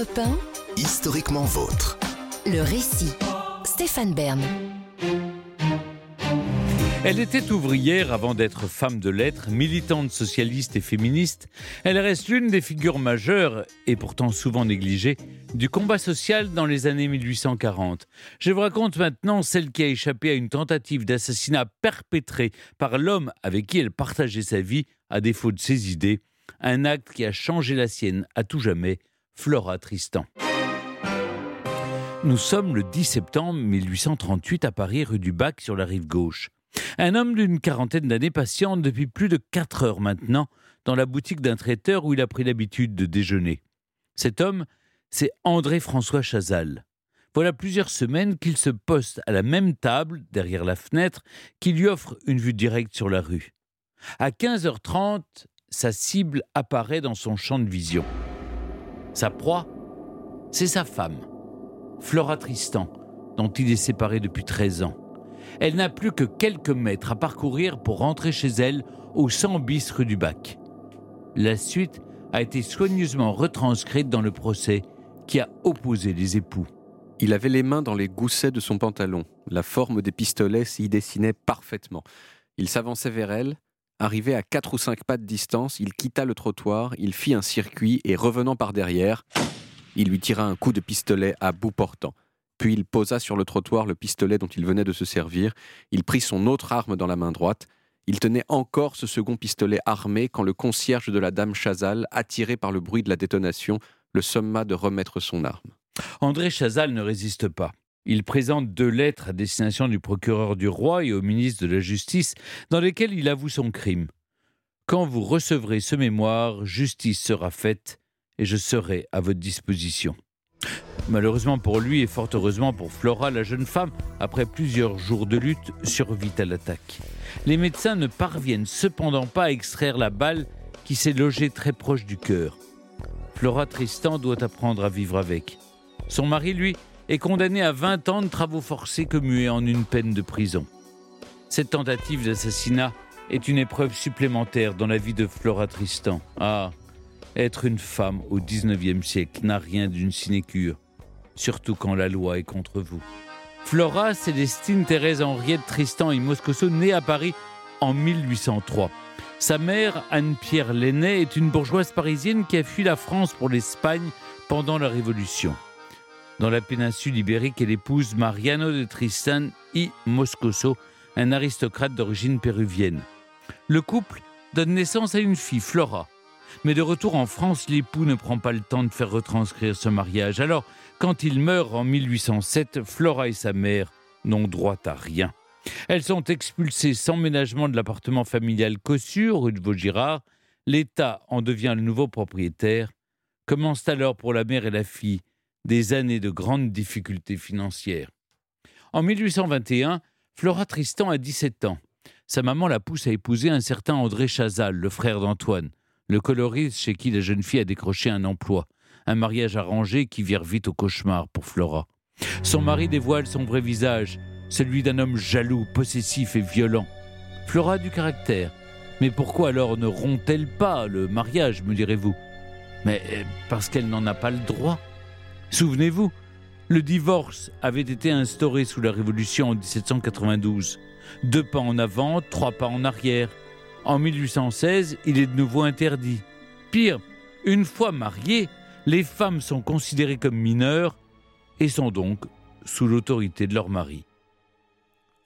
Europe 1, Historiquement vôtre. le récit. Stéphane Bern. Elle était ouvrière avant d'être femme de lettres, militante socialiste et féministe. Elle reste l'une des figures majeures, et pourtant souvent négligée, du combat social dans les années 1840. Je vous raconte maintenant celle qui a échappé à une tentative d'assassinat perpétrée par l'homme avec qui elle partageait sa vie, à défaut de ses idées. Un acte qui a changé la sienne à tout jamais, Flora Tristan. Nous sommes le 10 septembre 1838 à Paris, rue du Bac, sur la rive gauche. Un homme d'une quarantaine d'années patiente depuis plus de quatre heures maintenant dans la boutique d'un traiteur où il a pris l'habitude de déjeuner. Cet homme, c'est André-François Chazal. Voilà plusieurs semaines qu'il se poste à la même table, derrière la fenêtre, qui lui offre une vue directe sur la rue. À 15h30, sa cible apparaît dans son champ de vision. Sa proie, c'est sa femme, Flora Tristan, dont il est séparé depuis 13 ans. Elle n'a plus que quelques mètres à parcourir pour rentrer chez elle au 100 bis rue du Bac. La suite a été soigneusement retranscrite dans le procès qui a opposé les époux. Il avait les mains dans les goussets de son pantalon. La forme des pistolets s'y dessinait parfaitement. Il s'avançait vers elle. Arrivé à quatre ou cinq pas de distance, il quitta le trottoir, il fit un circuit et revenant par derrière, il lui tira un coup de pistolet à bout portant. Puis il posa sur le trottoir le pistolet dont il venait de se servir. Il prit son autre arme dans la main droite. Il tenait encore ce second pistolet armé quand le concierge de la dame Chazal, attiré par le bruit de la détonation, le somma de remettre son arme. André Chazal ne résiste pas. Il présente deux lettres à destination du procureur du roi et au ministre de la Justice dans lesquelles il avoue son crime. Quand vous recevrez ce mémoire, justice sera faite et je serai à votre disposition. Malheureusement pour lui et fort heureusement pour Flora, la jeune femme, après plusieurs jours de lutte, survit à l'attaque. Les médecins ne parviennent cependant pas à extraire la balle qui s'est logée très proche du cœur. Flora Tristan doit apprendre à vivre avec. Son mari, lui, est condamné à 20 ans de travaux forcés commués en une peine de prison. Cette tentative d'assassinat est une épreuve supplémentaire dans la vie de Flora Tristan. Ah, être une femme au XIXe siècle n'a rien d'une sinécure, surtout quand la loi est contre vous. Flora Célestine Thérèse Henriette Tristan et Moscoso, née à Paris en 1803. Sa mère, Anne-Pierre Lenné, est une bourgeoise parisienne qui a fui la France pour l'Espagne pendant la Révolution. Dans la péninsule ibérique, elle épouse Mariano de Tristan y Moscoso, un aristocrate d'origine péruvienne. Le couple donne naissance à une fille, Flora. Mais de retour en France, l'époux ne prend pas le temps de faire retranscrire ce mariage. Alors, quand il meurt en 1807, Flora et sa mère n'ont droit à rien. Elles sont expulsées sans ménagement de l'appartement familial Cossu, rue de Vaugirard. L'État en devient le nouveau propriétaire. Commencent alors pour la mère et la fille des années de grandes difficultés financières. En 1821, Flora Tristan a 17 ans. Sa maman la pousse à épouser un certain André Chazal, le frère d'Antoine, le coloriste chez qui la jeune fille a décroché un emploi. Un mariage arrangé qui vire vite au cauchemar pour Flora. Son mari dévoile son vrai visage, celui d'un homme jaloux, possessif et violent. Flora a du caractère. Mais pourquoi alors ne rompt-elle pas le mariage, me direz-vous? Mais euh, parce qu'elle n'en a pas le droit. Souvenez-vous, le divorce avait été instauré sous la Révolution en 1792. Deux pas en avant, trois pas en arrière. En 1816, il est de nouveau interdit. Pire, une fois mariées, les femmes sont considérées comme mineures et sont donc sous l'autorité de leur mari.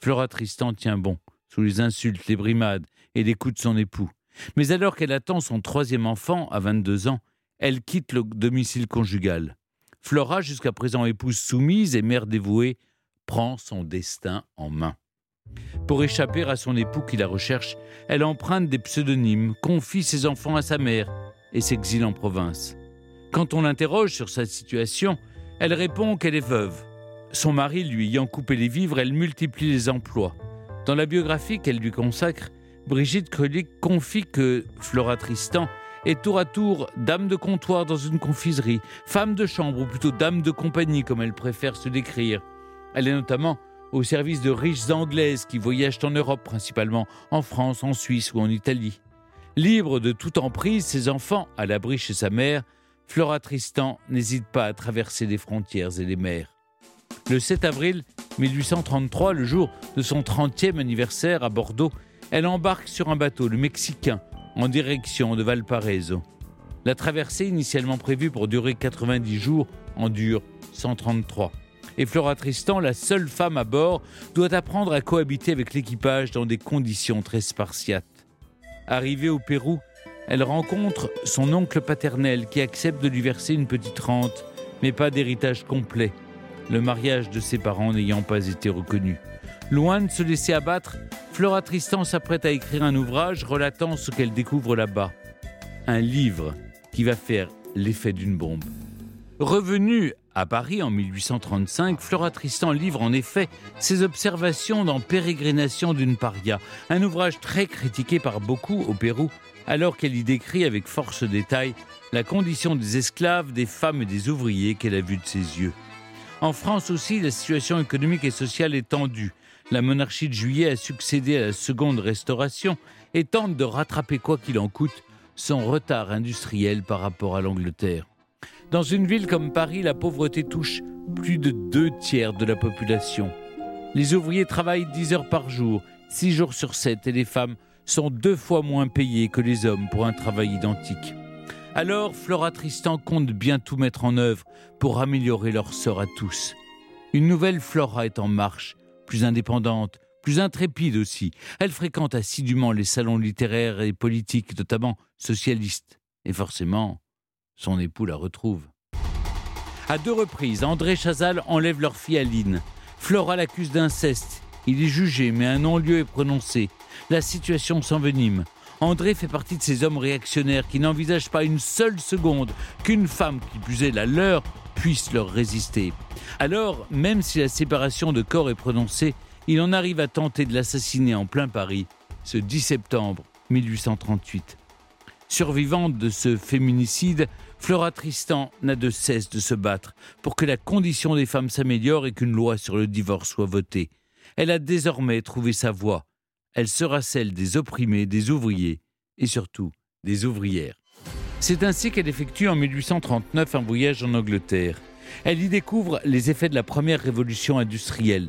Flora Tristan tient bon, sous les insultes, les brimades et les coups de son époux. Mais alors qu'elle attend son troisième enfant, à 22 ans, elle quitte le domicile conjugal. Flora, jusqu'à présent épouse soumise et mère dévouée, prend son destin en main. Pour échapper à son époux qui la recherche, elle emprunte des pseudonymes, confie ses enfants à sa mère et s'exile en province. Quand on l'interroge sur sa situation, elle répond qu'elle est veuve. Son mari lui ayant coupé les vivres, elle multiplie les emplois. Dans la biographie qu'elle lui consacre, Brigitte Krulik confie que Flora Tristan est tour à tour dame de comptoir dans une confiserie, femme de chambre ou plutôt dame de compagnie comme elle préfère se décrire. Elle est notamment au service de riches anglaises qui voyagent en Europe principalement, en France, en Suisse ou en Italie. Libre de toute emprise, ses enfants, à l'abri chez sa mère, Flora Tristan n'hésite pas à traverser les frontières et les mers. Le 7 avril 1833, le jour de son 30e anniversaire à Bordeaux, elle embarque sur un bateau, le Mexicain, en direction de Valparaiso. La traversée, initialement prévue pour durer 90 jours, en dure 133. Et Flora Tristan, la seule femme à bord, doit apprendre à cohabiter avec l'équipage dans des conditions très spartiates. Arrivée au Pérou, elle rencontre son oncle paternel qui accepte de lui verser une petite rente, mais pas d'héritage complet, le mariage de ses parents n'ayant pas été reconnu. Loin de se laisser abattre, Flora Tristan s'apprête à écrire un ouvrage relatant ce qu'elle découvre là-bas. Un livre qui va faire l'effet d'une bombe. Revenue à Paris en 1835, Flora Tristan livre en effet ses observations dans Pérégrination d'une paria, un ouvrage très critiqué par beaucoup au Pérou, alors qu'elle y décrit avec force détail la condition des esclaves, des femmes et des ouvriers qu'elle a vus de ses yeux. En France aussi, la situation économique et sociale est tendue. La monarchie de juillet a succédé à la seconde restauration et tente de rattraper quoi qu'il en coûte son retard industriel par rapport à l'Angleterre. Dans une ville comme Paris, la pauvreté touche plus de deux tiers de la population. Les ouvriers travaillent 10 heures par jour, 6 jours sur 7, et les femmes sont deux fois moins payées que les hommes pour un travail identique. Alors, Flora Tristan compte bien tout mettre en œuvre pour améliorer leur sort à tous. Une nouvelle Flora est en marche, plus indépendante, plus intrépide aussi. Elle fréquente assidûment les salons littéraires et politiques, notamment socialistes. Et forcément, son époux la retrouve. À deux reprises, André Chazal enlève leur fille Aline. Flora l'accuse d'inceste. Il est jugé, mais un non-lieu est prononcé. La situation s'envenime. André fait partie de ces hommes réactionnaires qui n'envisagent pas une seule seconde qu'une femme qui puisait la leur puisse leur résister. Alors, même si la séparation de corps est prononcée, il en arrive à tenter de l'assassiner en plein Paris ce 10 septembre 1838. Survivante de ce féminicide, Flora Tristan n'a de cesse de se battre pour que la condition des femmes s'améliore et qu'une loi sur le divorce soit votée. Elle a désormais trouvé sa voie. Elle sera celle des opprimés, des ouvriers et surtout des ouvrières. C'est ainsi qu'elle effectue en 1839 un voyage en Angleterre. Elle y découvre les effets de la première révolution industrielle.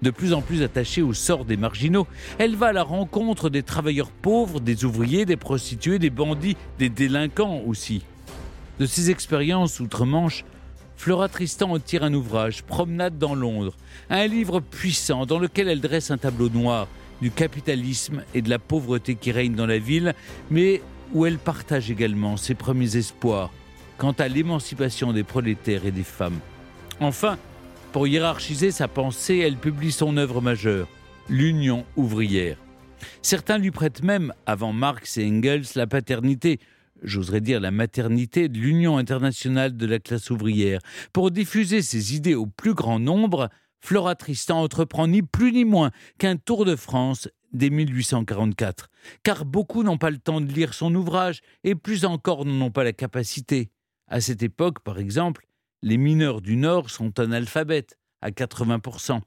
De plus en plus attachée au sort des marginaux, elle va à la rencontre des travailleurs pauvres, des ouvriers, des prostituées, des bandits, des délinquants aussi. De ces expériences outre-Manche, Flora Tristan en tire un ouvrage, Promenade dans Londres, un livre puissant dans lequel elle dresse un tableau noir du capitalisme et de la pauvreté qui règne dans la ville, mais où elle partage également ses premiers espoirs quant à l'émancipation des prolétaires et des femmes. Enfin, pour hiérarchiser sa pensée, elle publie son œuvre majeure, l'Union ouvrière. Certains lui prêtent même, avant Marx et Engels, la paternité, j'oserais dire la maternité de l'Union internationale de la classe ouvrière. Pour diffuser ses idées au plus grand nombre, Flora Tristan entreprend ni plus ni moins qu'un tour de France dès 1844, car beaucoup n'ont pas le temps de lire son ouvrage et plus encore n'en ont pas la capacité. À cette époque, par exemple, les mineurs du Nord sont analphabètes à 80%.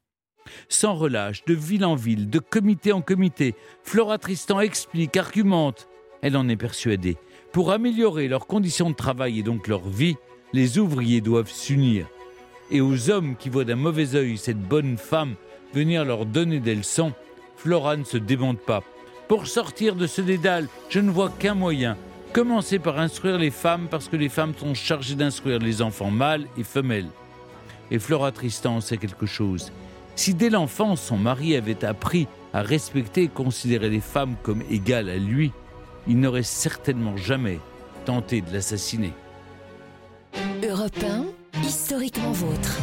Sans relâche, de ville en ville, de comité en comité, Flora Tristan explique, argumente. Elle en est persuadée. Pour améliorer leurs conditions de travail et donc leur vie, les ouvriers doivent s'unir. Et aux hommes qui voient d'un mauvais œil cette bonne femme venir leur donner des leçons, Flora ne se démonte pas. Pour sortir de ce dédale, je ne vois qu'un moyen, Commencez par instruire les femmes parce que les femmes sont chargées d'instruire les enfants mâles et femelles. Et Flora Tristan sait quelque chose. Si dès l'enfance son mari avait appris à respecter et considérer les femmes comme égales à lui, il n'aurait certainement jamais tenté de l'assassiner. Europe historiquement vôtre.